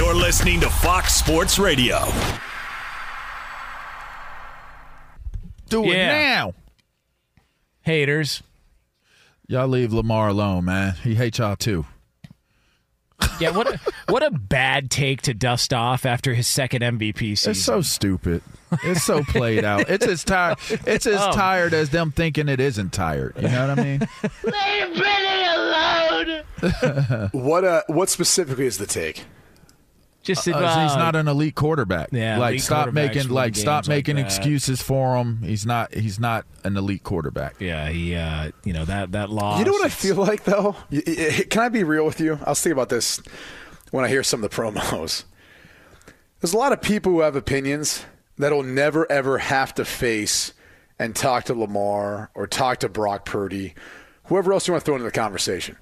You're listening to Fox Sports Radio. Do it Yeah. now. Haters. Y'all leave Lamar alone, man. He hates y'all too. Yeah, what a, what a bad take to dust off after his second MVP season. It's so stupid. It's so played out. It's as tired. It's as Oh. tired as them thinking it isn't tired. You know what I mean? Leave Brittany alone. What uh, what specifically is the take? Just Uh, uh, he's not an elite quarterback. Yeah, like elite stop making like stop games like making excuses for him. He's not. He's not an elite quarterback. Yeah, he. Uh, you know that that loss. You know what I feel like though? Y- y- Can I be real with you? I was thinking about this when I hear some of the promos. There's a lot of people who have opinions that'll never ever have to face and talk to Lamar or talk to Brock Purdy, whoever else you want to throw into the conversation.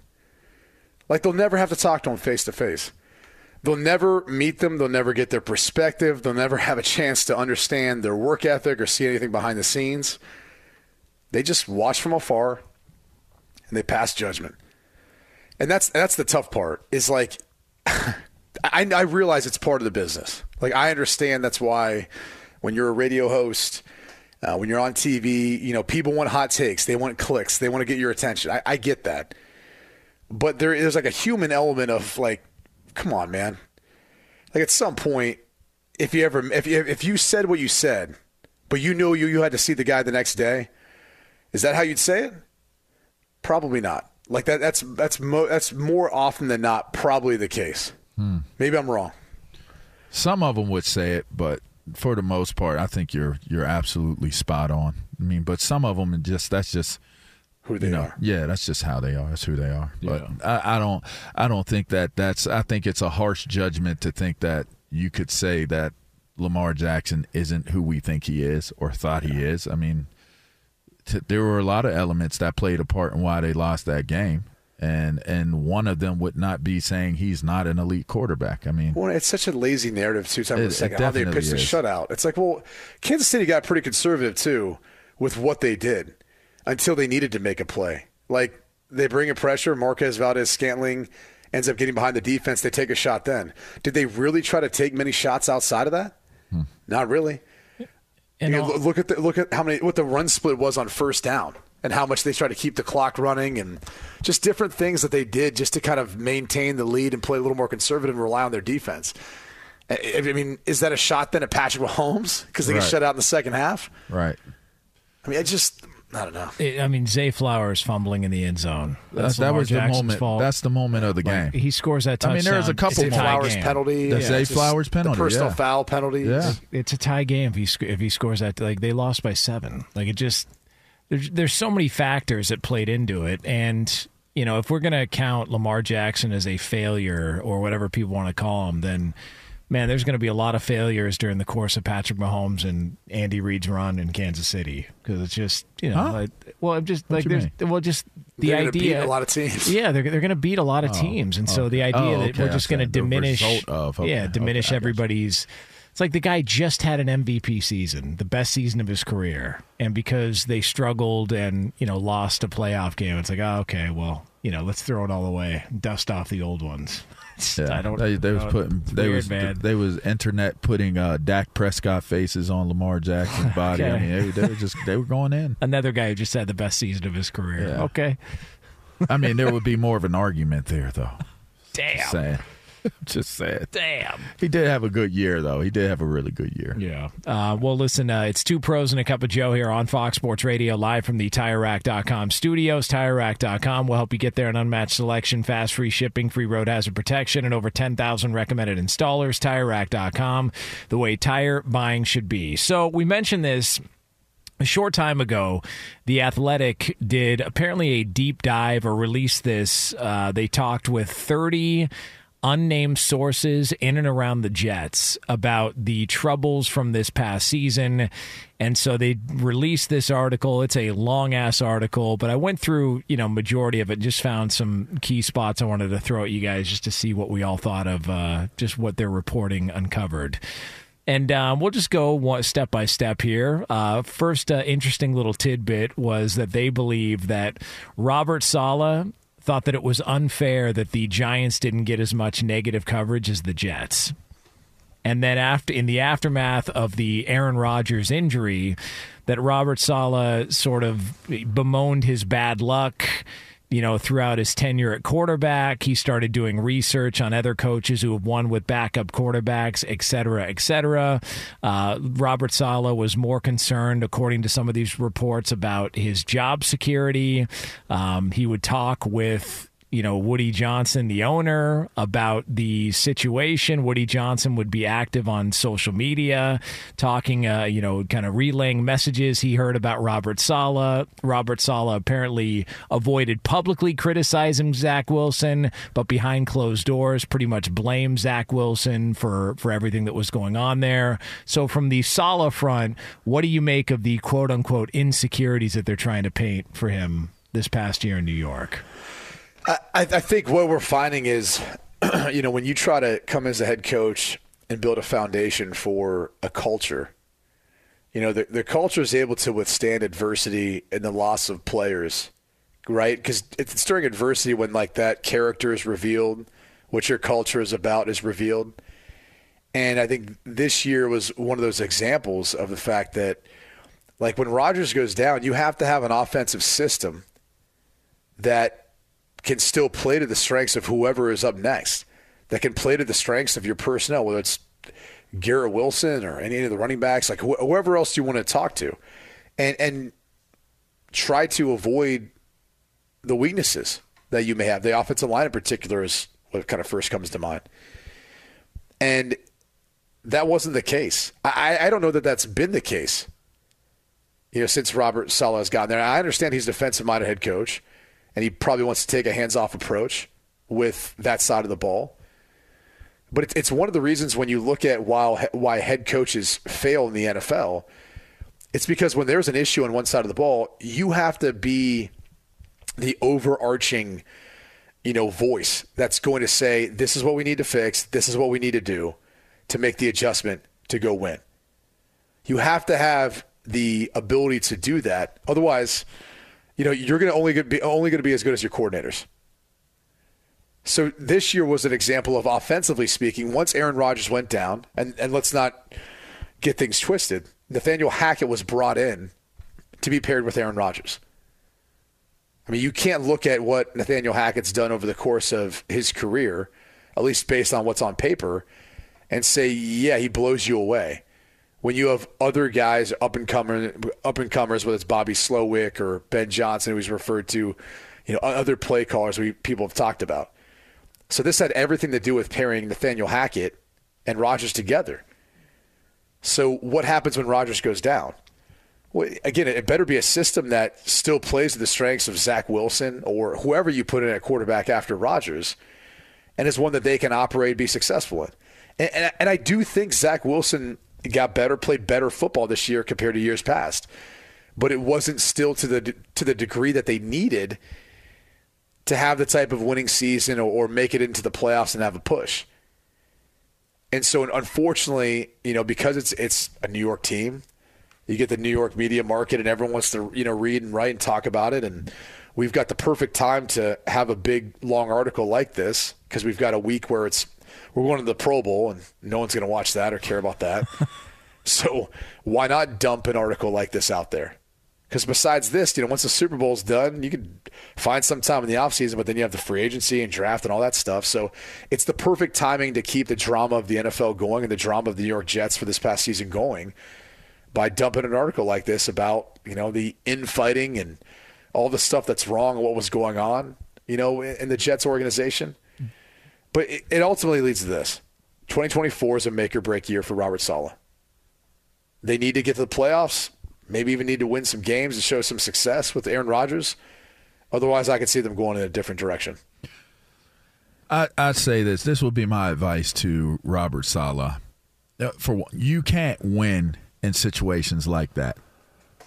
Like they'll never have to talk to him face to face. They'll never meet them. They'll never get their perspective. They'll never have a chance to understand their work ethic or see anything behind the scenes. They just watch from afar and they pass judgment. And that's that's the tough part. Is like I, I realize it's part of the business. Like I understand that's why when you're a radio host, uh, when you're on TV, you know people want hot takes, they want clicks, they want to get your attention. I, I get that, but there is like a human element of like, come on, man. Like at some point, if you ever if you if you said what you said, but you knew you you had to see the guy the next day, is that how you'd say it? Probably not. Like that. That's that's mo- that's more often than not probably the case. Hmm. Maybe I'm wrong. Some of them would say it, but for the most part, I think you're you're absolutely spot on. I mean, but some of them just that's just Who they you know, are. yeah, that's just how they are. That's who they are. But I, I don't, I don't think that that's. I think it's a harsh judgment to think that you could say that Lamar Jackson isn't who we think he is or thought he is. I mean, t- there were a lot of elements that played a part in why they lost that game, and and one of them would not be saying he's not an elite quarterback. I mean, Well, it's such a lazy narrative too. Time It- for it the how they pitched a shutout. It's like, well, Kansas City got pretty conservative too with what they did until they needed to make a play. Like they bring a pressure. Marquez Valdes-Scantling ends up getting behind the defense. They take a shot. Then did they really try to take many shots outside of that? Hmm. Not really. And You all- look at the, look at how many what the run split was on first down and how much they tried to keep the clock running and just different things that they did just to kind of maintain the lead and play a little more conservative and rely on their defense. I I mean, is that a shot then at Patrick Mahomes because they Right. get shut out in the second half? right. I mean, I just I don't know. It- I mean, Zay Flowers fumbling in the end zone. That's That, that Lamar was the moment. fault. That's the moment of the Like, game. He scores that touchdown. I mean, there was a couple It's Zay Flowers game. penalty, The Zay Flowers penalty, the personal yeah. foul penalties. Yeah. It's a tie game if he sc- if he scores that. Like they lost by seven. Like it just there's there's so many factors that played into it, and you know if we're gonna count Lamar Jackson as a failure or whatever people want to call him, then man, there's going to be a lot of failures during the course of Patrick Mahomes and Andy Reid's run in Kansas City because it's just you know, Huh? like, well, I'm just like there's mean? well, just the They're idea beat a lot of teams. Yeah, they're they're going to beat a lot of oh, teams, and so the idea Oh, that we're just going to diminish, of- okay, yeah, diminish okay, I got you. everybody's. It's like the guy just had an MVP season, the best season of his career, and because they struggled and you know lost a playoff game, it's like, oh, okay, well, you know, let's throw it all away, dust off the old ones. Yeah, I don't. They, they was putting. They weird, was. man. They was internet putting uh, Dak Prescott faces on Lamar Jackson's body. I mean, they, they were just. They were going in. Another guy who just had the best season of his career. Yeah. Okay, I mean, there would be more of an argument there, though. damn, Saying, just saying. damn. He did have a good year, though. He did have a really good year. Yeah. Uh, well, listen, uh, it's two pros and a cup of Joe here on Fox Sports Radio, live from the TireRack.com studios. TireRack.com will help you get there an unmatched selection, fast, free shipping, free road hazard protection, and over 10,000 recommended installers. TireRack.com, the way tire buying should be. So we mentioned this a short time ago, The Athletic did apparently a deep dive or released this. Uh, they talked with 30 unnamed sources in and around the Jets about the troubles from this past season. And so they released this article. It's a long ass article, but I went through, you know, majority of it, just found some key spots I wanted to throw at you guys just to see what we all thought of uh, just what their reporting uncovered. And um, we'll just go one step by step here. Uh, first, uh, interesting little tidbit was that they believe that Robert Saleh thought that it was unfair that the Giants didn't get as much negative coverage as the Jets. And then after in the aftermath of the Aaron Rodgers injury, that Robert Saleh sort of bemoaned his bad luck. You know, throughout his tenure at quarterback, he started doing research on other coaches who have won with backup quarterbacks, et cetera, et cetera. Uh, Robert Saleh was more concerned, according to some of these reports, about his job security. Um, he would talk with you know Woody Johnson, the owner, about the situation. Woody Johnson would be active on social media, talking, uh, you know, kind of relaying messages he heard about Robert Saleh. Robert Saleh apparently avoided publicly criticizing Zach Wilson, but behind closed doors, pretty much blamed Zach Wilson for for everything that was going on there. So, from the Saleh front, what do you make of the quote unquote insecurities that they're trying to paint for him this past year in New York? I, I think what we're finding is, you know, when you try to come as a head coach and build a foundation for a culture, you know, the, the culture is able to withstand adversity and the loss of players, right? Because it's during adversity when, like, that character is revealed, what your culture is about is revealed. And I think this year was one of those examples of the fact that, like, when Rodgers goes down, you have to have an offensive system that can still play to the strengths of whoever is up next, that can play to the strengths of your personnel, whether it's Garrett Wilson or any of the running backs, like wh- whoever else you want to talk to, and and try to avoid the weaknesses that you may have. The offensive line in particular is what kind of first comes to mind, and that wasn't the case. I, I don't know that that's been the case. You know, since Robert Saleh has gotten there, I understand he's defensive-minded head coach and he probably wants to take a hands-off approach with that side of the ball. But it's, one of the reasons when you look at why, why head coaches fail in the NFL, it's because when there's an issue on one side of the ball, you have to be the overarching, you know, voice that's going to say, this is what we need to fix, this is what we need to do to make the adjustment to go win. You have to have the ability to do that. Otherwise, you know, you're going to only be only going to be as good as your coordinators. So this year was an example of offensively speaking. Once Aaron Rodgers went down, and, and let's not get things twisted, Nathaniel Hackett was brought in to be paired with Aaron Rodgers. I mean, you can't look at what Nathaniel Hackett's done over the course of his career, at least based on what's on paper, and say, yeah, he blows you away. When you have other guys up and comer, up and comers, whether it's Bobby Slowik or Ben Johnson, who's referred to, you know, other play callers we people have talked about. So this had everything to do with pairing Nathaniel Hackett and Rodgers together. So what happens when Rodgers goes down? Well, again, it better be a system that still plays to the strengths of Zach Wilson or whoever you put in at quarterback after Rodgers, and is one that they can operate, be successful in. And, and, and I do think Zach Wilson got better, played better football this year compared to years past, but it wasn't still to the to the degree that they needed to have the type of winning season or, or make it into the playoffs and have a push. And so, unfortunately, you know, because it's it's a New York team, you get the New York media market, and everyone wants to you know read and write and talk about it. And we've got the perfect time to have a big long article like this because we've got a week where it's we're going to the Pro Bowl, and no one's going to watch that or care about that. so why not dump an article like this out there? Because besides this, you know, once the Super Bowl's done, you could find some time in the offseason, but then you have the free agency and draft and all that stuff. So it's the perfect timing to keep the drama of the NFL going and the drama of the New York Jets for this past season going by dumping an article like this about, you know, the infighting and all the stuff that's wrong and what was going on, you know, in the Jets organization. But it, ultimately leads to this 2024 is a make or break year for Robert Saleh. They need to get to the playoffs maybe even need to win some games to show some success with Aaron Rodgers. Otherwise, I could see them going in a different direction. I, I'd say this. This would be my advice to Robert Saleh. Uh, for you can't win in situations like that.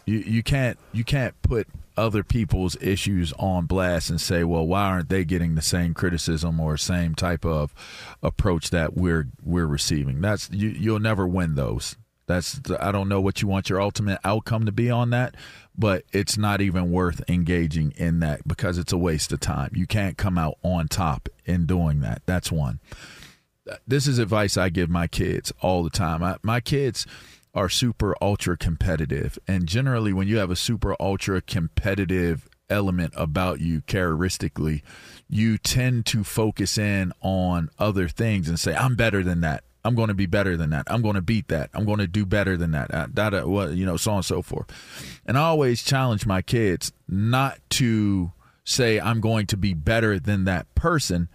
You you can't you can't put other people's issues on blast and say, well, why aren't they getting the same criticism or same type of approach that we're we're receiving? That's you you'll never win those. That's I don't know what you want your ultimate outcome to be on that, but it's not even worth engaging in that because it's a waste of time. You can't come out on top in doing that. That's one. This is advice I give my kids all the time. I, my kids are super ultra competitive, and generally, when you have a super ultra competitive element about you characteristically, you tend to focus in on other things and say, I'm better than that. I'm going to be better than that. I'm going to beat that. I'm going to do better than that. Uh, that, uh, well, you know, so on and so forth. And I always challenge my kids not to say I'm going to be better than that person,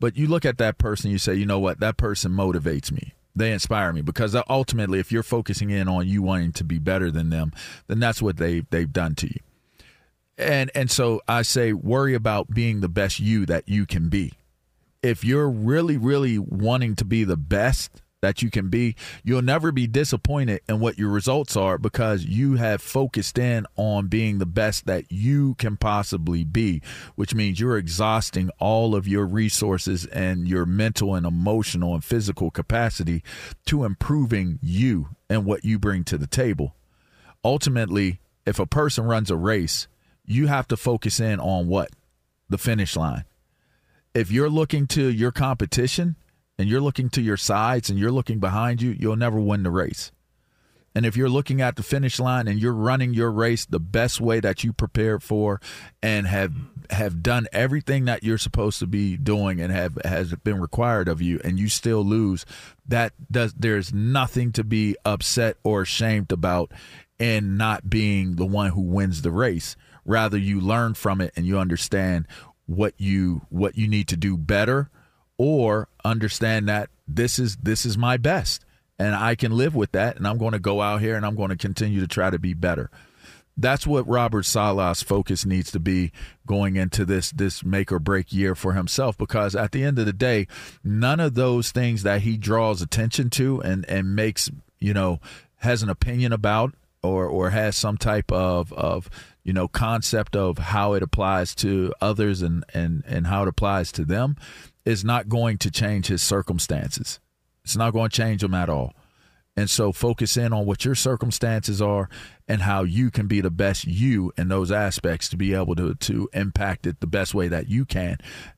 but you look at that person, you say, you know what, that person motivates me. They inspire me because ultimately, if you're focusing in on you wanting to be better than them, then that's what they they've done to you. And and so I say, worry about being the best you that you can be if you're really, really wanting to be the best that you can be, you'll never be disappointed in what your results are because you have focused in on being the best that you can possibly be, which means you're exhausting all of your resources and your mental and emotional and physical capacity to improving you and what you bring to the table. Ultimately, if a person runs a race, you have to focus in on what? The finish line if you're looking to your competition and you're looking to your sides and you're looking behind you, you'll never win the race. And if you're looking at the finish line and you're running your race the best way that you prepared for and have have done everything that you're supposed to be doing and have has been required of you and you still lose, that does there's nothing to be upset or ashamed about in not being the one who wins the race. Rather you learn from it and you understand what you what you need to do better or understand that this is this is my best and I can live with that and I'm going to go out here and I'm going to continue to try to be better. That's what Robert Saleh's focus needs to be going into this this make or break year for himself because at the end of the day, none of those things that he draws attention to and and makes, you know, has an opinion about or or has some type of of you know concept of how it applies to others and and and how it applies to them is not going to change his circumstances. It's not going to change them at all. And so focus in on what your circumstances are and how you can be the best you in those aspects to be able to to impact it the best way that you can.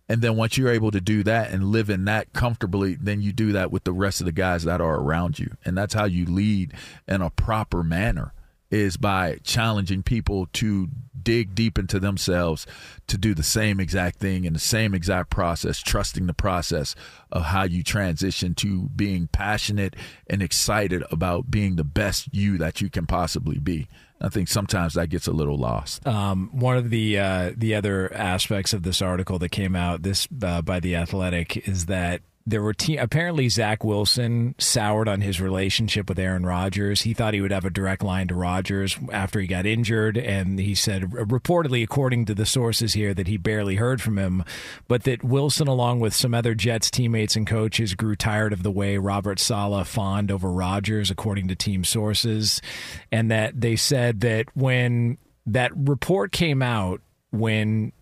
And then once you're able to do that and live in that comfortably then you do that with the rest of the guys that are around you. And that's how you lead in a proper manner is by challenging people to dig deep into themselves to do the same exact thing in the same exact process, trusting the process of how you transition to being passionate and excited about being the best you that you can possibly be. I think sometimes that gets a little lost. Um, one of the uh, the other aspects of this article that came out this uh, by the Athletic is that there were te- apparently Zach Wilson soured on his relationship with Aaron Rodgers. He thought he would have a direct line to Rodgers after he got injured, and he said reportedly, according to the sources here, that he barely heard from him, but that Wilson, along with some other Jets teammates and coaches, grew tired of the way Robert Saleh fawned over Rodgers, according to team sources, and that they said that when that report came out when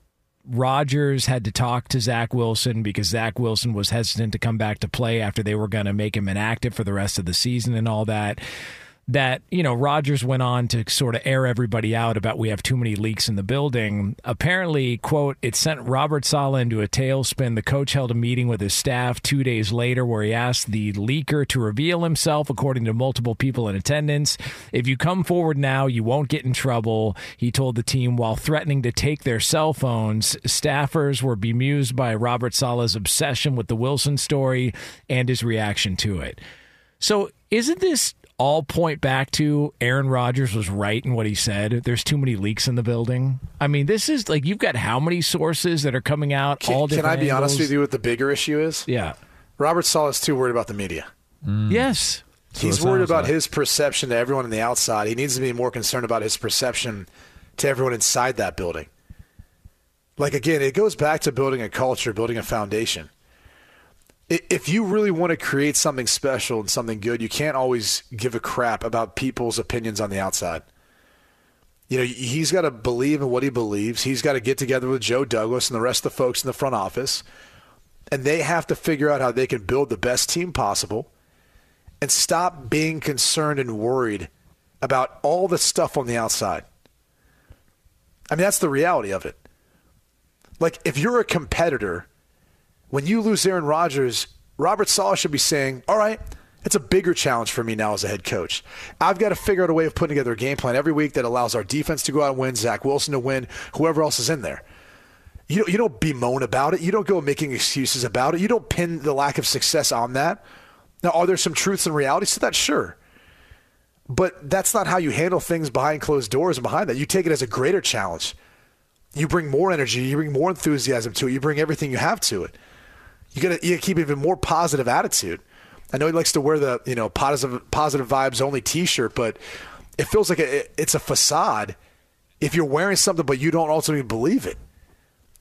Rodgers had to talk to Zach Wilson because Zach Wilson was hesitant to come back to play after they were going to make him inactive for the rest of the season and all that that you know Rodgers went on to sort of air everybody out about we have too many leaks in the building. Apparently, quote, it sent Robert Saleh into a tailspin. The coach held a meeting with his staff two days later where he asked the leaker to reveal himself, according to multiple people in attendance. If you come forward now, you won't get in trouble. He told the team while threatening to take their cell phones. Staffers were bemused by Robert Saleh's obsession with the Wilson story and his reaction to it. So, isn't this all point back to Aaron Rodgers was right in what he said. There's too many leaks in the building. I mean, this is like you've got how many sources that are coming out Can, all can I be honest with you? What the bigger issue is? Yeah. Robert Saleh is too worried about the media. Mm. Yes. He's worried about like. his perception to everyone on the outside. He needs to be more concerned about his perception to everyone inside that building. Like again, it goes back to building a culture, building a foundation. If you really want to create something special and something good, you can't always give a crap about people's opinions on the outside. You know, he's got to believe in what he believes. He's got to get together with Joe Douglas and the rest of the folks in the front office, and they have to figure out how they can build the best team possible and stop being concerned and worried about all the stuff on the outside. I mean, that's the reality of it. Like, if you're a competitor, when you lose Aaron Rodgers, Robert Saleh should be saying, All right, it's a bigger challenge for me now as a head coach. I've got to figure out a way of putting together a game plan every week that allows our defense to go out and win, Zach Wilson to win, whoever else is in there. You don't, you don't bemoan about it. You don't go making excuses about it. You don't pin the lack of success on that. Now, are there some truths and realities to that? Sure. But that's not how you handle things behind closed doors and behind that. You take it as a greater challenge. You bring more energy, you bring more enthusiasm to it, you bring everything you have to it. You you gotta keep even more positive attitude. I know he likes to wear the you know positive positive vibes only T-shirt, but it feels like a, it's a facade if you're wearing something but you don't ultimately believe it,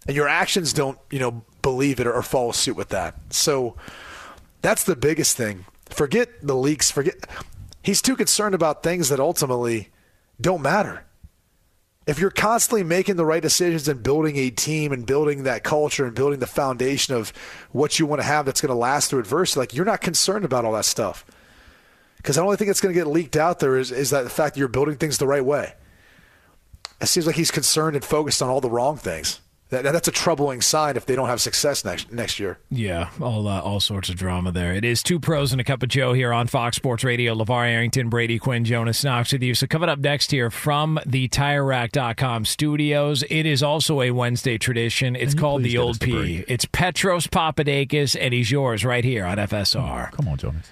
and your actions don't you know believe it or, or follow suit with that. So that's the biggest thing. Forget the leaks. Forget he's too concerned about things that ultimately don't matter. If you're constantly making the right decisions and building a team and building that culture and building the foundation of what you want to have that's going to last through adversity, like you're not concerned about all that stuff. Because the only thing that's going to get leaked out there is, is that the fact that you're building things the right way. It seems like he's concerned and focused on all the wrong things. That, that's a troubling sign if they don't have success next next year. Yeah, all uh, all sorts of drama there. It is two pros and a cup of Joe here on Fox Sports Radio. LaVar Arrington, Brady Quinn, Jonas Knox with you. So coming up next here from the TireRack.com studios, it is also a Wednesday tradition. It's called the Old P. It's Petros Papadakis, and he's yours right here on FSR. Come on, Jonas.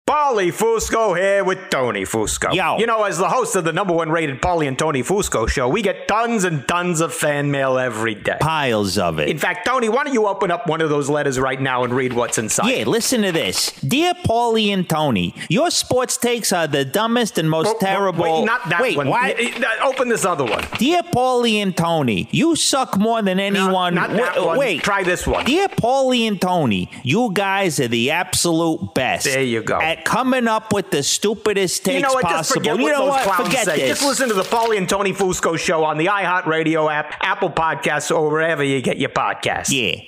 Paulie Fusco here with Tony Fusco. Yo. You know, as the host of the number one rated Paulie and Tony Fusco show, we get tons and tons of fan mail every day. Piles of it. In fact, Tony, why don't you open up one of those letters right now and read what's inside? yeah, listen to this. Dear Paulie and Tony, your sports takes are the dumbest and most Oh, terrible. Wait, not that Wait, one. what? Y- y- uh, Open this other one. Dear Paulie and Tony, you suck more than anyone. not that Wait, one. wait. Try this one. Dear Paulie and Tony, you guys are the absolute best. There you go. At coming up with the stupidest takes you know what? Just possible. forget you know what? Forget say. this. Just listen to the Paulie and Tony Fusco show on the iHeartRadio app, Apple Podcasts, or wherever you get your podcasts. Yeah.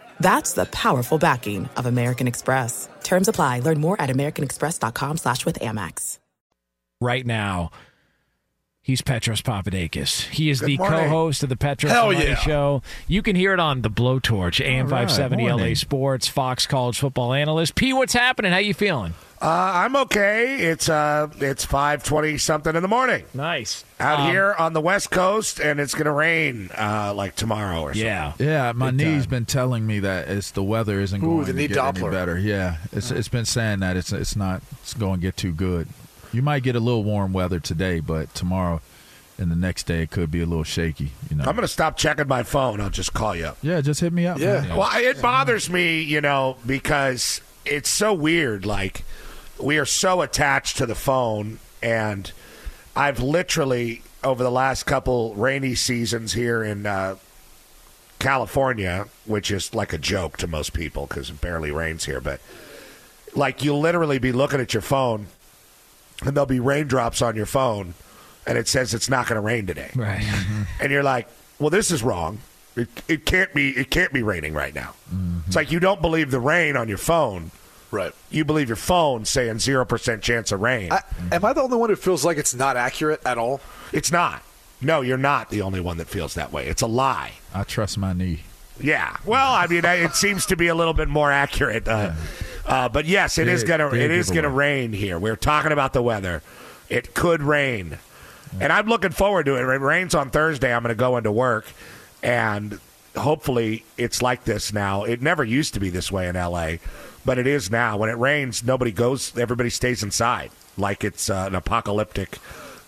That's the powerful backing of American Express. Terms apply. Learn more at americanexpress.com slash with Amex. Right now, he's Petros Papadakis. He is Good the morning. co-host of the Petros Hell yeah. Show. You can hear it on the Blowtorch, AM All right, 570 LA. Sports, Fox College Football Analyst. P, what's happening? How you feeling? Uh, I'm okay. It's uh, it's five twenty something in the morning Nice. out Um, here on the West Coast, and it's gonna rain uh, like tomorrow or something. Yeah. Yeah, my Big knee's time. been telling me that it's the weather isn't Ooh, going the to knee get any better. Yeah, it's it's been saying that it's it's not it's going to get too good. You might get a little warm weather today, but tomorrow and the next day it could be a little shaky. You know. I'm gonna stop checking my phone. I'll just call you up. yeah, just hit me up. Yeah. man. Well, it bothers me, you know, because it's so weird. Like we are so attached to the phone, and I've literally over the last couple rainy seasons here in uh, California, which is like a joke to most people because it barely rains here, but like you'll literally be looking at your phone, and there'll be raindrops on your phone, and it says it's not going to rain today Right. and you're like, "Well, this is wrong. It, it can't be. It can't be raining right now." It's like you don't believe the rain on your phone. Right. You believe your phone saying zero percent chance of rain. I, am I the only one who feels like it's not accurate at all? it's not. No, you're not the only one that feels that way. It's a lie. I trust my knee. Yeah. Well, I mean, it seems to be a little bit more accurate. Uh, uh, but yes, it is Big- gonna it is gonna giveaway. rain here. We're talking about the weather. It could rain, and I'm looking forward to it. It rains on Thursday. I'm going to go into work, and hopefully it's like this now. It never used to be this way in L.A., but it is now. When it rains, nobody goes. Everybody stays inside, like it's uh, an apocalyptic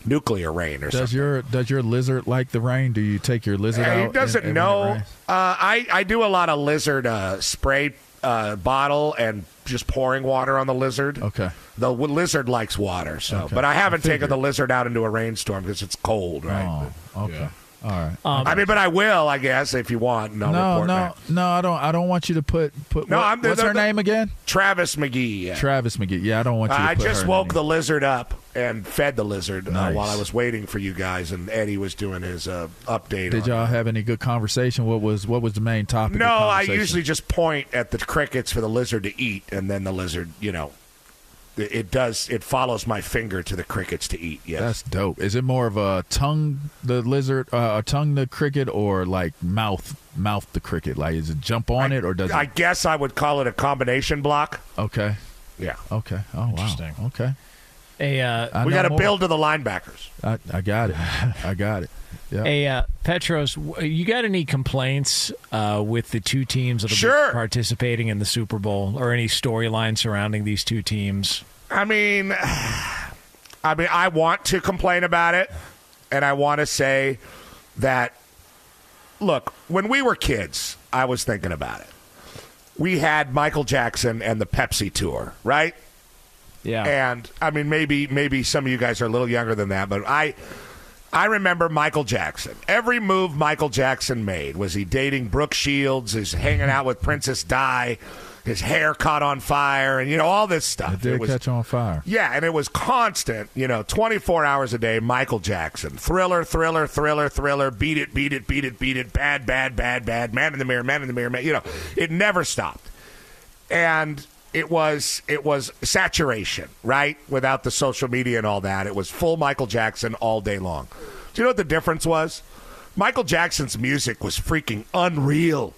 nuclear rain or something. Does your does your lizard like the rain? Do you take your lizard out? He doesn't know. Uh, I I do a lot of lizard uh, spray uh, bottle and just pouring water on the lizard. Okay. The w- lizard likes water, so Okay. but I haven't I taken the lizard out into a rainstorm because it's cold, right? Oh, okay. All right. Um, I mean, but I will, I guess, if you want. And I'll no, no, no. I don't. I don't want you to put put. No, what- I'm the- what's the- her the- name again? Travis McGee. Yeah. Travis McGee. Yeah, I don't want you. to I put just her woke name. the lizard up and fed the lizard uh, while I was waiting for you guys, and Eddie was doing his uh, update. Did on y'all have any good conversation? What was what was the main topic? No, of I usually just point at the crickets for the lizard to eat, and then the lizard, you know, it, it does. It follows my finger to the crickets to eat. Yes. That's dope. Is it more of a tongue the lizard, uh, a tongue the cricket, or like mouth mouth the cricket? Like, is it jump on it or does I it? guess I would call it a combination block. Okay. Yeah. Okay. Oh wow. Interesting. Okay. A uh, we got to build to the linebackers. I, I got it. I got it. Hey, uh, Petros, you got any complaints uh, with the two teams that Sure. be participating in the Super Bowl, or any storyline surrounding these two teams? I mean, I mean, I want to complain about it, and I want to say that. Look, when we were kids, I was thinking about it. We had Michael Jackson and the Pepsi tour, right? Yeah. And I mean, maybe maybe some of you guys are a little younger than that, but I I remember Michael Jackson. Every move Michael Jackson made was he dating Brooke Shields, is hanging out with Princess Di, his hair caught on fire, and you know all this stuff. It did was, catch on fire. yeah, and it was constant, you know, 24 hours a day, Michael Jackson. Thriller, thriller, thriller, thriller, beat it, beat it, beat it, beat it, bad, bad, bad, bad, man in the mirror, man in the mirror, man, you know, it never stopped. And it was it was saturation, right? Without the social media and all that. It was full Michael Jackson all day long. Do you know what the difference was? Michael Jackson's music was freaking unreal.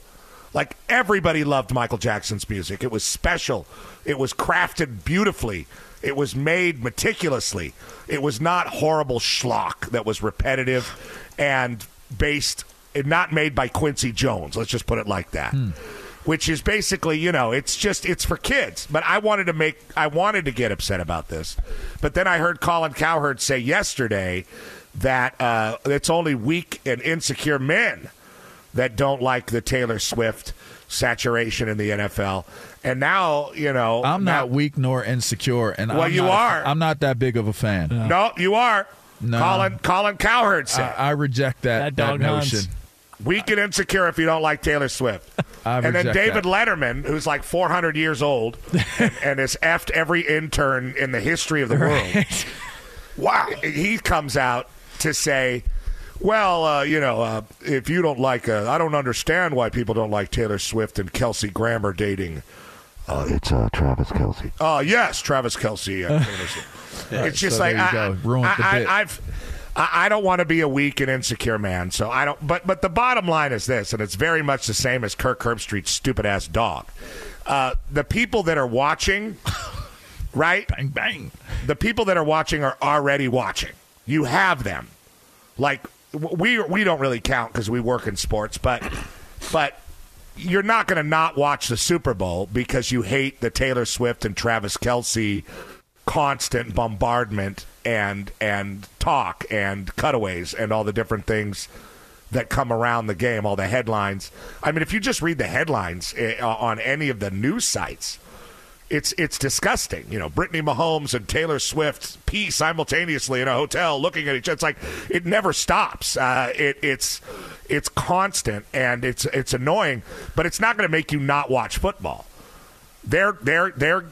Like everybody loved Michael Jackson's music. It was special. It was crafted beautifully. It was made meticulously. It was not horrible schlock that was repetitive and based and not made by Quincy Jones. Let's just put it like that. Hmm. Which is basically, you know, it's just it's for kids. But I wanted to make I wanted to get upset about this. But then I heard Colin Cowherd say yesterday that uh, it's only weak and insecure men that don't like the Taylor Swift saturation in the NFL. And now, you know, I'm now- not weak nor insecure, and Well, I'm you not are. I'm not that big of a fan. No, you are. No. Colin Colin Cowherd said. I, I reject that, That dog notion. hunts. Weak and insecure if you don't like Taylor Swift. I and then David that. Letterman, who's like 400 years old and, and has effed every intern in the history of the world. Wow. He comes out to say, well, uh, you know, uh, if you don't like, uh, I don't understand why people don't like Taylor Swift and Kelsey Grammer dating. Uh, it's uh, Travis Kelce. Oh, yes, Travis Kelce. Uh, Taylor Swift. it's just so like, there I, go. Ruined the I. I, I've. I I don't want to be a weak and insecure man, so I don't. But but the bottom line is this, and it's very much the same as Kirk Herbstreit's stupid ass dog. Uh, the people that are watching, right? Bang bang. the people that are watching are already watching. You have them. Like we we don't really count because we work in sports, but but you're not going to not watch the Super Bowl because you hate the Taylor Swift and Travis Kelce constant bombardment and and talk and cutaways and all the different things that come around the game, all the headlines. I mean, if you just read the headlines eh, on any of the news sites, it's it's disgusting. You know, Brittany Mahomes and Taylor Swift pee simultaneously in a hotel, looking at each other. It's like it never stops. Uh, it, it's it's constant and it's it's annoying, but it's not going to make you not watch football. They're they're they're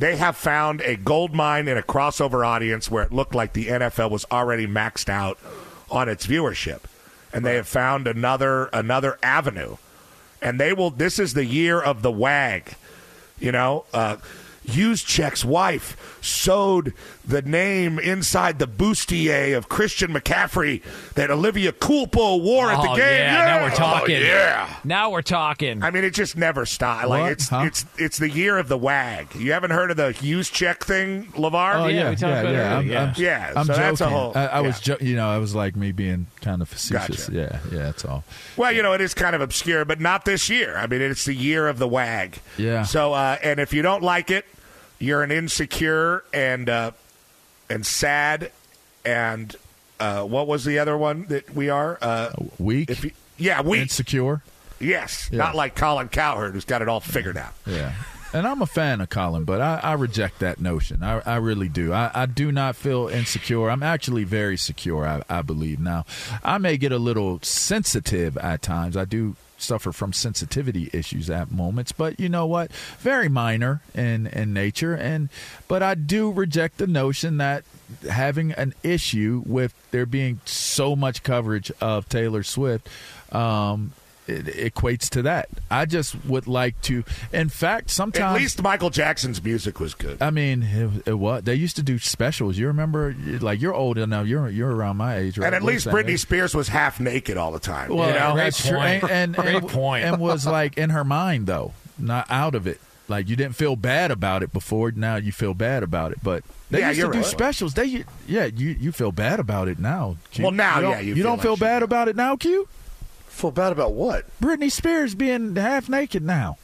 they have found a gold mine in a crossover audience where it looked like the NFL was already maxed out on its viewership, and they have found another another avenue, and they will. This is the year of the wag. You know, uh, Check's wife sewed the name inside the bustier of Christian McCaffrey that Olivia Culpo wore at the Oh, game. yeah, now we're talking. Oh, yeah. Now we're talking. I mean, it just never stops. Like it's Huh? it's it's the year of the wag. You haven't heard of the Juszczyk thing, Lavar? Oh Yeah, yeah, we talked yeah, about yeah. I'm, earlier, I'm, yeah. I'm so joking. that's a whole. I, I was, yeah. jo- you know, I was like me being kind of facetious. Gotcha. Yeah, yeah, that's all. Well, you know, it is kind of obscure, but not this year. I mean, it's the year of the wag. Yeah. So, uh, and if you don't like it, you're an insecure and uh, and sad and uh, what was the other one that we are? Uh, Weak, if you, yeah, weak. insecure. yes, Yeah. not like Colin Cowherd, who's got it all figured out. Yeah. And I'm a fan of Colin, but I, I reject that notion. I, I really do. I, I do not feel insecure. I'm actually very secure, I, I believe. Now, I may get a little sensitive at times. I do suffer from sensitivity issues at moments, but you know what? Very minor in, in nature. And but I do reject the notion that having an issue with there being so much coverage of Taylor Swift um, it equates to that. I just would like to. In fact, sometimes At least Michael Jackson's music was good. I mean, it, it was. They used to do specials. You remember, like you're older now. You're you're around my age, right? And at least Britney age. Spears was half naked all the time. Well, you know? that's true. And, and, Great and- point. And was like in her mind though, not out of it. Like you didn't feel bad about it before. Now you feel bad about it. But they Yeah, used you're to do right. specials. They yeah, you you feel bad about it now. Q. Well, now, you don't, yeah, you you, feel don't like feel bad about it now, Q. Feel bad about what? Britney Spears being half naked now.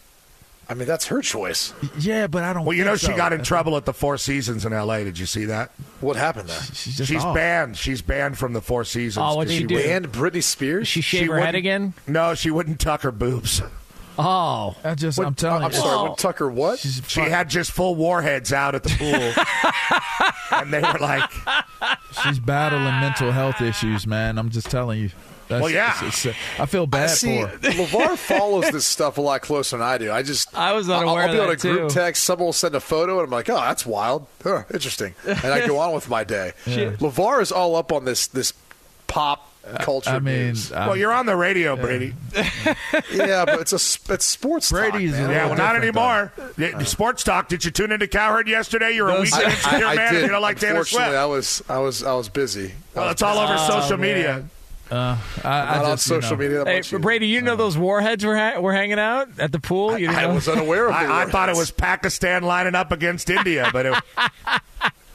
I mean, that's her choice. Yeah, but I don't. Well, you think know she so. got in trouble at the Four Seasons in L.A. Did you see that? What happened there? She's just She's off. banned. She's banned from the Four Seasons. Oh, what'd 'cause she do? wouldn't- Britney Spears? She shave her head again? No, she wouldn't tuck her boobs. Oh. I just, What- I'm telling I'm you. sorry. Oh. What Tucker? What? She's She had just full warheads out at the pool, and they were like, she's battling mental health issues, man. I'm just telling you. That's, Well, yeah. it's- it's- uh, I feel bad See, for her. LaVar follows this stuff a lot closer than I do. I just I was I'll, unaware I'll be of on a that, group too. text. Someone will send a photo, and I'm like, "Oh, that's wild. Huh, interesting." And I go on with my day. LaVar is all up on this this pop culture. I mean, news. I'm- "Well, you're on the radio, Brady." yeah, but it's a it's sports. Brady's talk, a man. Yeah, well, not anymore. Yeah, Sports talk. Did you tune into Cowherd yesterday? You're a Those- weekend I, insecure I, I man. did. and You don't like Taylor Unfortunately, Swift. I was I was I was busy. Well, it's all over Oh, social man. media. Uh, I, I'm not on just, you social know, media. That Hey, much. Brady, you know those warheads were ha- were hanging out at the pool? You didn't I was unaware of. the I, I thought it was Pakistan lining up against India, but it,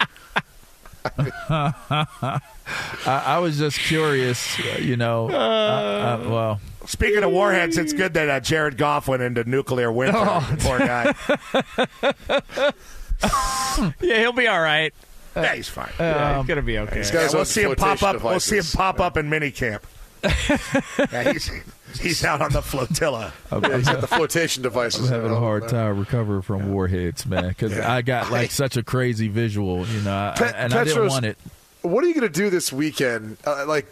I, I was just curious, uh, you know. uh, uh, well, speaking of warheads, it's good that uh, Jared Goff went into nuclear winter. Oh. Poor guy. yeah, he'll be all right. yeah, he's fine. Yeah, he's gonna be okay. Yeah, we'll see him pop flotation up. We'll see him pop up in minicamp. yeah, he's he's out on the flotilla. I'm, Yeah, I'm he's got the flotation devices. having a hard time recovering from warheads, man, because I got like such a crazy visual, you know, I- Pe- and I didn't want it. What are you going to do this weekend? Uh, like,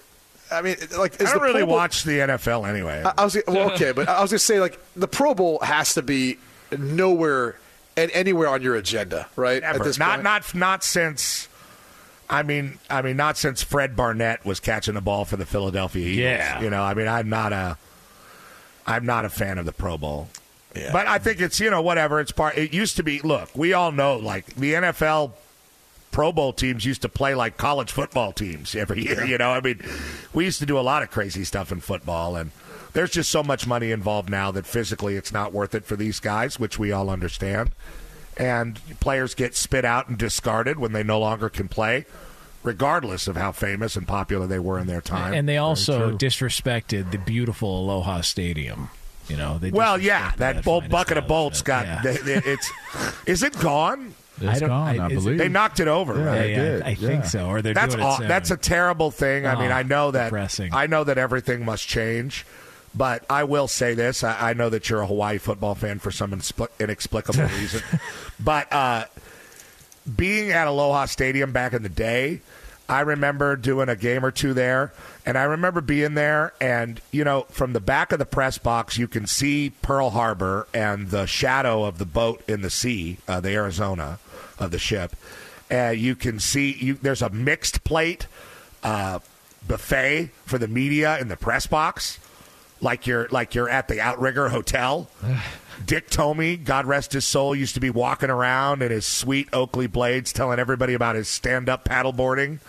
I mean, like, is I don't the really Bowl- watch the NFL anyway. I, I was well, okay, but I was going to say like the Pro Bowl has to be nowhere and anywhere on your agenda, right? Ever. At this not point? not not since. I mean, I mean, not since Fred Barnett was catching the ball for the Philadelphia Eagles. Yeah. you know, I mean, I'm not a, I'm not a fan of the Pro Bowl. Yeah. But I think it's you know whatever. It's part. It used to be. Look, we all know like the NFL Pro Bowl teams used to play like college football teams every year. You know, I mean, we used to do a lot of crazy stuff in football, and there's just so much money involved now that physically it's not worth it for these guys, which we all understand. And players get spit out and discarded when they no longer can play, regardless of how famous and popular they were in their time. And they also disrespected the beautiful Aloha Stadium. You know, they well, yeah, disrespected that bolt bucket of bolts got. Yeah. they- they- it's is it gone? It's I don't- gone, I, I- is it- believe. They knocked it over. Yeah, right? Yeah, they yeah, did, I think yeah. so. Or they're that's doing it aw- that's a terrible thing. I mean, Oh, I know that depressing. I know that everything must change, but I will say this: I, I know that you're a Hawaii football fan for some inspl- inexplicable reason, but uh, being at Aloha Stadium back in the day. I remember doing a game or two there, and I remember being there, and you know, from the back of the press box, you can see Pearl Harbor and the shadow of the boat in the sea, uh, the Arizona of the ship. Uh, you can see you, there's a mixed plate uh, buffet for the media in the press box, like you're like you're at the Outrigger Hotel. Dick Tomey, God rest his soul, used to be walking around in his sweet Oakley blades, telling everybody about his stand-up paddleboarding,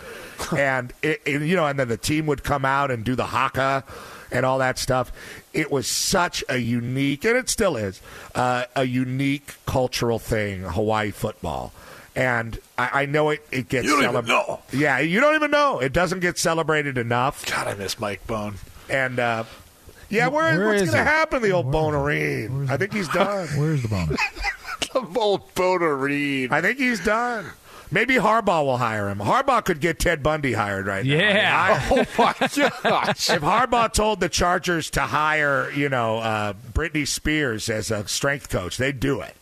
and it, it- you know, and then the team would come out and do the haka and all that stuff. It was such a unique, and it still is, uh, a unique cultural thing, Hawaii football. And I, I know it, it gets You don't even know. Yeah, you don't even know. It doesn't get celebrated enough. God, I miss Mike Bone. And uh, yeah, where, Where what's going to happen to the old Bonarine? I think he's done. Where's the bonus? Old Boner Reed. I think he's done. Maybe Harbaugh will hire him. Harbaugh could get Ted Bundy hired right now. Yeah. I mean, Oh my gosh. If Harbaugh told the Chargers to hire, you know, uh, Britney Spears as a strength coach, they'd do it.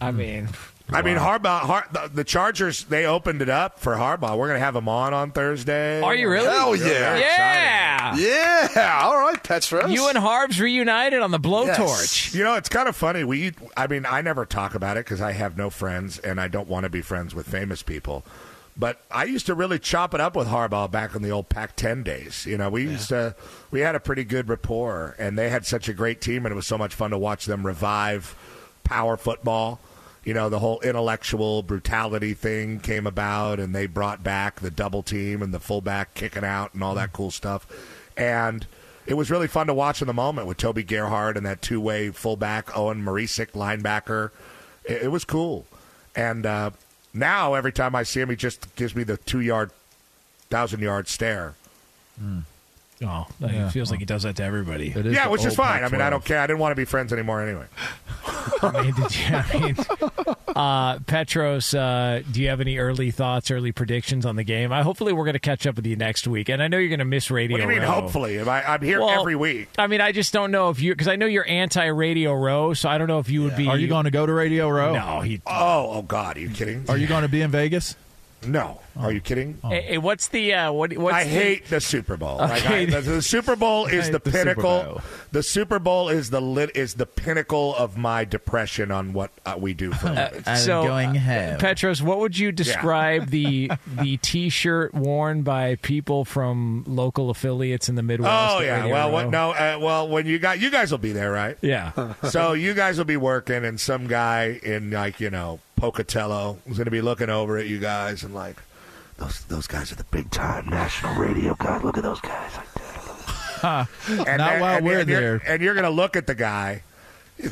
I mean, I mean, Harbaugh, Har- the, the Chargers, they opened it up for Harbaugh. We're going to have him on on Thursday. are you really? Hell yeah. Yeah. Yeah. All right, Petros. You and Harbs reunited on the blowtorch. You know, it's kind of funny. We, I mean, I never talk about it because I have no friends and I don't want to be friends with famous people. But I used to really chop it up with Harbaugh back in the old Pac-10 days. You know, we used to we had a pretty good rapport, and they had such a great team, and it was so much fun to watch them revive power football. You know, the whole intellectual brutality thing came about, and they brought back the double team and the fullback kicking out and all that cool stuff. And it was really fun to watch in the moment with Toby Gerhart and that two-way fullback Owen Marecic linebacker. It, it was cool. And uh, now every time I see him, he just gives me the two-yard, thousand-yard stare. Oh, it feels like he does that to everybody. Yeah, which is fine. I mean, I don't care. I didn't want to be friends anymore anyway. I mean, did you, I mean, uh, Petros, uh, do you have any early thoughts, early predictions on the game? I, hopefully, we're going to catch up with you next week. And I know you're going to miss Radio What do you mean, Row. hopefully? Am I, I'm here Well, every week. I mean, I just don't know if you because I know you're anti Radio Row, so I don't know if you would be. Are you going to go to Radio Row? No, he. Oh, oh God, are you kidding? Are you going to be in Vegas? No. Are you kidding? Hey, hey, what's the uh, what? What's I the- hate the Super Bowl. Like, I- the, the Super Bowl is the the pinnacle. Bowl. The Super Bowl is the lit is the pinnacle of my depression on what uh, we do for a living. I'm so, going uh, home. Petros, what would you describe the the T-shirt worn by people from local affiliates in the Midwest? Oh yeah. Well, what, no. Uh, well, when you got you guys will be there, right? Yeah. so you guys will be working, and some guy in like you know Pocatello is going to be looking over at you guys and like those those guys are the big time national radio guys. Look at those guys. Not And while and we're and you're- there. And you're going to look at the guy.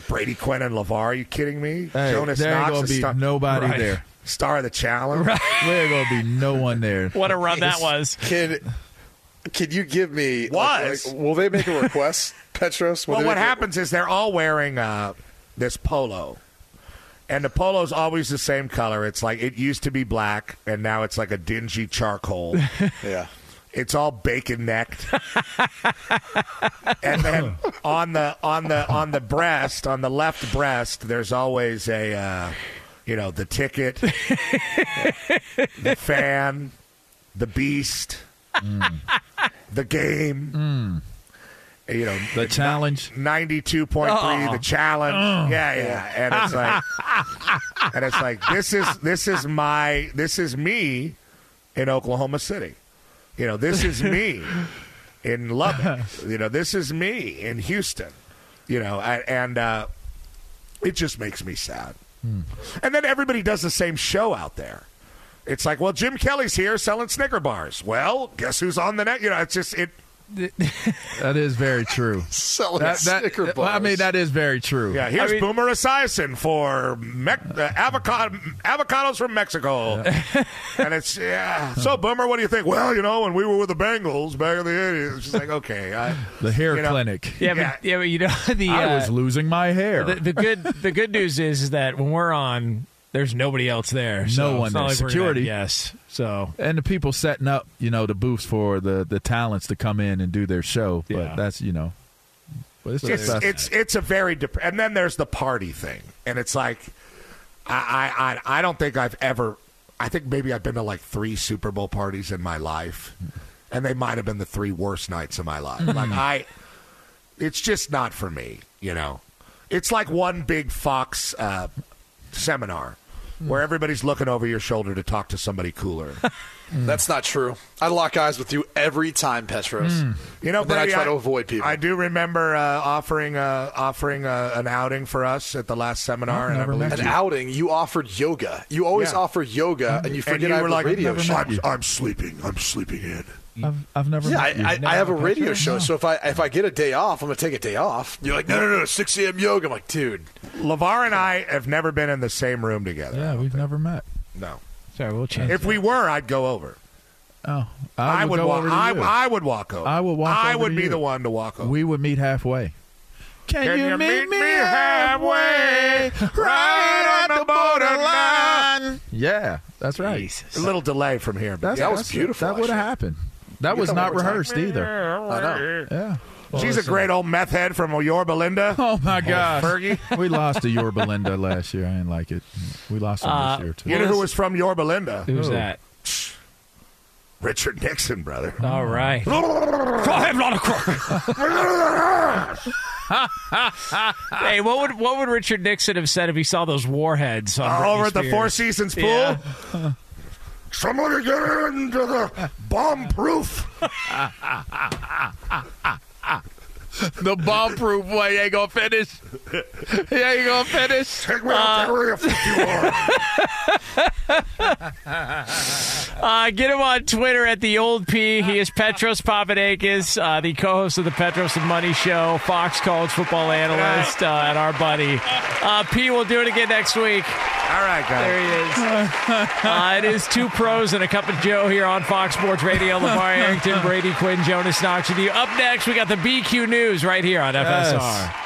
Brady Quinn and LaVar, are you kidding me? Hey, Jonas there ain't Knox, gonna be star, nobody Right. there. Star of the challenge. There's going to be no one there. What a run that was! Can can you give me? Was. like- like, will they make a request, Petros? Will Well, what make a- happens is they're all wearing uh, this polo, and the polo's always the same color. It's like it used to be black, and now it's like a dingy charcoal. Yeah. It's all bacon necked, and then on the on the on the breast, on the left breast, there's always a, uh, you know, the ticket, the fan, the beast, the game. You know, The challenge. ninety-two point three, the challenge. Yeah, yeah, and it's like, and it's like this is this is my this is me in Oklahoma City. You know, this is me in Lubbock. You know, this is me in Houston. You know, and uh, it just makes me sad. And then everybody does the same show out there. It's like, well, Jim Kelly's here selling Snicker bars. Well, guess who's on the net? You know, it's just it. That is very true. Selling That, that, Snicker well, I mean, that is very true. Yeah, here's Boomer Esiason for Mec- uh, avocado avocados from Mexico, and it's yeah. So Boomer, what do you think? Well, you know, when we were with the Bengals back in the '80s, it's like okay, I, The hair You know, clinic. Yeah, Yeah. but yeah, but you know the I uh, was losing my hair. the, the good the good news is, is that when we're on, there's nobody else there. So No one there. like we're gonna- Security. yes. So and the people setting up, you know, the booths for the, the talents to come in and do their show. But Yeah. that's, you know, but it's, it's just it's it's a very dep- and then there's the party thing, and it's like I I I I don't think I've ever. I think maybe I've been to like three Super Bowl parties in my life, and they might have been the three worst nights of my life. like I, it's just not for me. You know, it's like one big Fox uh, seminar where everybody's looking over your shoulder to talk to somebody cooler. That's not true. I lock eyes with you every time, Petros. You know, And then I Brady, try to avoid people. I do remember uh, offering uh, offering uh, an outing for us at the last seminar, and I believe An you- outing, you offered yoga. You always Yeah. offer yoga, and you forget you I were have like, a radio "Never show. met you." I'm sleeping. I'm sleeping in. I've, I've never. Yeah, I, met you. I, Never I have a radio you? show, No. so if I if I get a day off, I'm gonna take a day off. You're like, no, no, no, 6 a.m. yoga. I'm like, dude, LaVar and I have never been in the same room together. Yeah, we've never met. No. sorry, we'll change. If we were, I'd go over. Oh, I, I, would go walk. over to I, you. I would walk over. I would walk I over would to be you. the one to walk over. We would meet halfway. Can, Can you meet me halfway, right on the borderline? Yeah, that's right. A little delay from here, but That's, yeah. was beautiful, That would have happened. That was not one more time. rehearsed either. I know. Yeah. She's a great old meth head from Yorba Linda. Oh my gosh, Fergie. we lost to Yorba Linda last year. I didn't like it. We lost them Uh, this year too. You know who was from Yorba Linda? Who's that? Richard Nixon, brother. All right. hey, what would what would Richard Nixon have said if he saw those warheads on Uh, Britney over at the Four Seasons pool. Yeah. Somebody get into the bomb proof. the bomb proof way ain't gonna finish. He ain't gonna finish. Take me out there where you are. Uh, get him on Twitter at the old P. He is Petros Papadakis, uh, the co-host of the Petros and Money Show, Fox College football analyst, uh, and our buddy. Uh, P will do it again next week. All right, guys. There he is. Uh, it is two pros and a cup of Joe here on Fox Sports Radio. LaVar Arrington, Brady Quinn, Jonas Knox with you. Up next, we got the BQ News right here on FSR.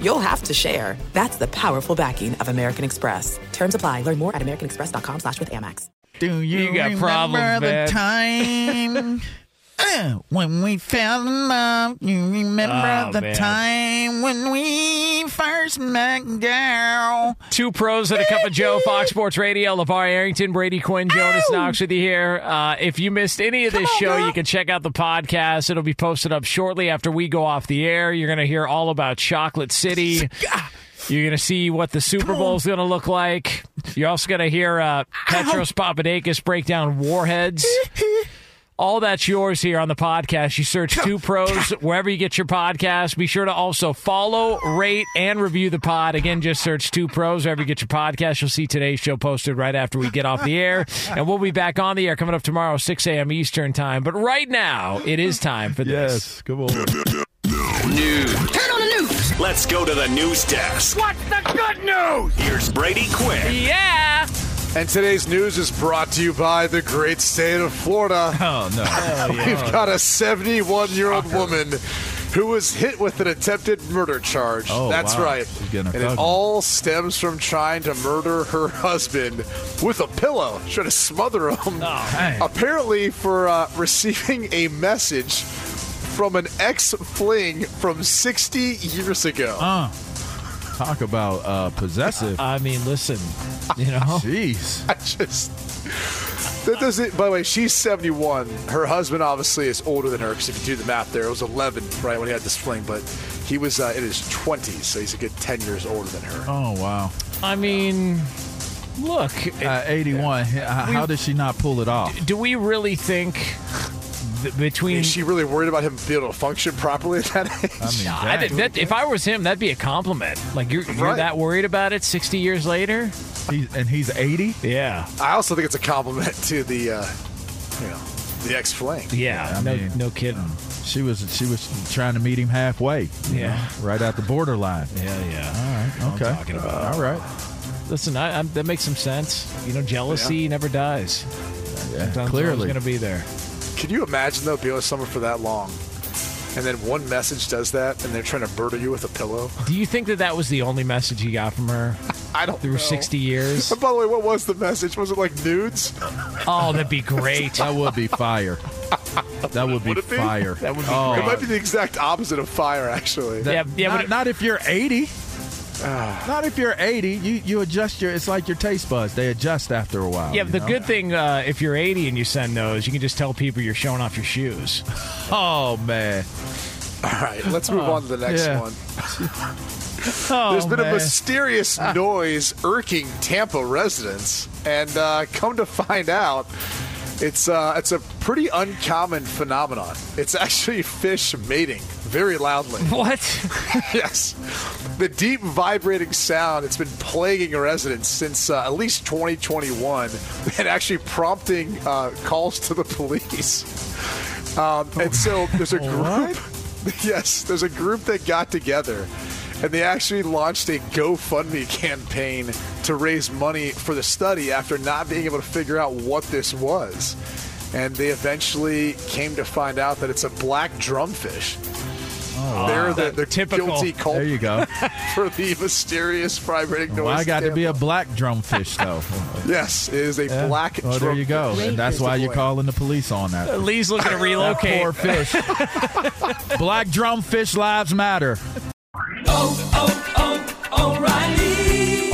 you'll have to share. That's the powerful backing of American Express. Terms apply. Learn more at americanexpress.com slash with Amex. Do you, You got remember problems, the man. time when we fell in love? You remember Oh, the man. time when we first met, girl? Two pros and a cup of Joe, Fox Sports Radio, LaVar Arrington, Brady Quinn, Jonas Knox with you here. Uh, if you missed any of this show, you can check out the podcast. It'll be posted up shortly after we go off the air. You're going to hear all about Chocolate City. You're going to see what the Super Bowl is going to look like. You're also going to hear uh, Petros Papadakis break down Warheads. All that's yours here on the podcast. You search Two Pros wherever you get your podcast. Be sure to also follow, rate, and review the pod. Again, just search Two Pros wherever you get your podcast. You'll see today's show posted right after we get off the air. And we'll be back on the air coming up tomorrow, 6 a.m. Eastern Time. But right now, it is time for this. Yes, come on. News. Turn on the news. Let's go to the news desk. What's the good news? Here's Brady Quinn. Yeah. And today's news is brought to you by the great state of Florida. Oh no! We've got a 71 year old woman who was hit with an attempted murder charge. Oh, That's wow. right. She's getting a and it all stems from trying to murder her husband with a pillow, trying to smother him. dang. Apparently, for uh, receiving a message from an ex fling from 60 years ago. Uh, talk about uh, possessive. I mean, listen, you know. Jeez. I just. That doesn't. By the way, she's 71. Her husband obviously is older than her because if you do the math, there it was 11 right when he had this fling, but he was uh, in his 20s, so he's a good 10 years older than her. Oh wow. I mean, look, Uh, 81. H- How did she not pull it off? do we really think th- between Is she really worried about him being able to function properly at that age? I mean, I that, if I was him, that'd be a compliment. Like you're, you're Right. that worried about it 60 years later? He's, and he's 80. Yeah, I also think it's a compliment to the, uh, you know, the ex fling. yeah, I no, mean- no kidding. She was she was trying to meet him halfway. Yeah. know, right at the borderline. Yeah, yeah. All right. Okay. I'm talking about. All right. Listen, I, I'm, that makes some sense. You know, jealousy never dies. Yeah, Sometimes clearly. going to be there. Can you imagine, though, being with someone for that long? And then one message does that, and they're trying to murder you with a pillow. Do you think that that was the only message he got from her I don't through know. 60 years? And by the way, what was the message? Was it like nudes? Oh, that'd be great. That would be fire. That would be Would it be? fire. That would be oh, It might be the exact opposite of fire, actually. yeah, yeah, not, but not if you're 80. not if you're 80. You you adjust your. It's like your taste buds. They adjust after a while. yeah. The know? good thing, uh, if you're 80 and you send those, you can just tell people you're showing off your shoes. Oh man. All right, let's move on to the next yeah. one. Oh, There's been a mysterious noise irking Tampa residents, and uh, come to find out, it's uh, it's a pretty uncommon phenomenon. It's actually fish mating very loudly. What? yes, the deep vibrating sound. It's been plaguing residents since uh, at least 2021, and actually prompting uh, calls to the police. Um, and so there's a group. Yes, there's a group that got together and they actually launched a GoFundMe campaign to raise money for the study after not being able to figure out what this was. And they eventually came to find out that it's a black drumfish. Oh, They're the, the Typical. guilty There you go. for the mysterious vibrating noise. Well, I got to be a Tampa. black drumfish though. Yes, it is a Yeah. black Well, there you go. drumfish. And that's why you're calling the police on that. Lee's looking to relocate. poor fish. black drumfish lives matter. Oh, oh, oh, O'Reilly.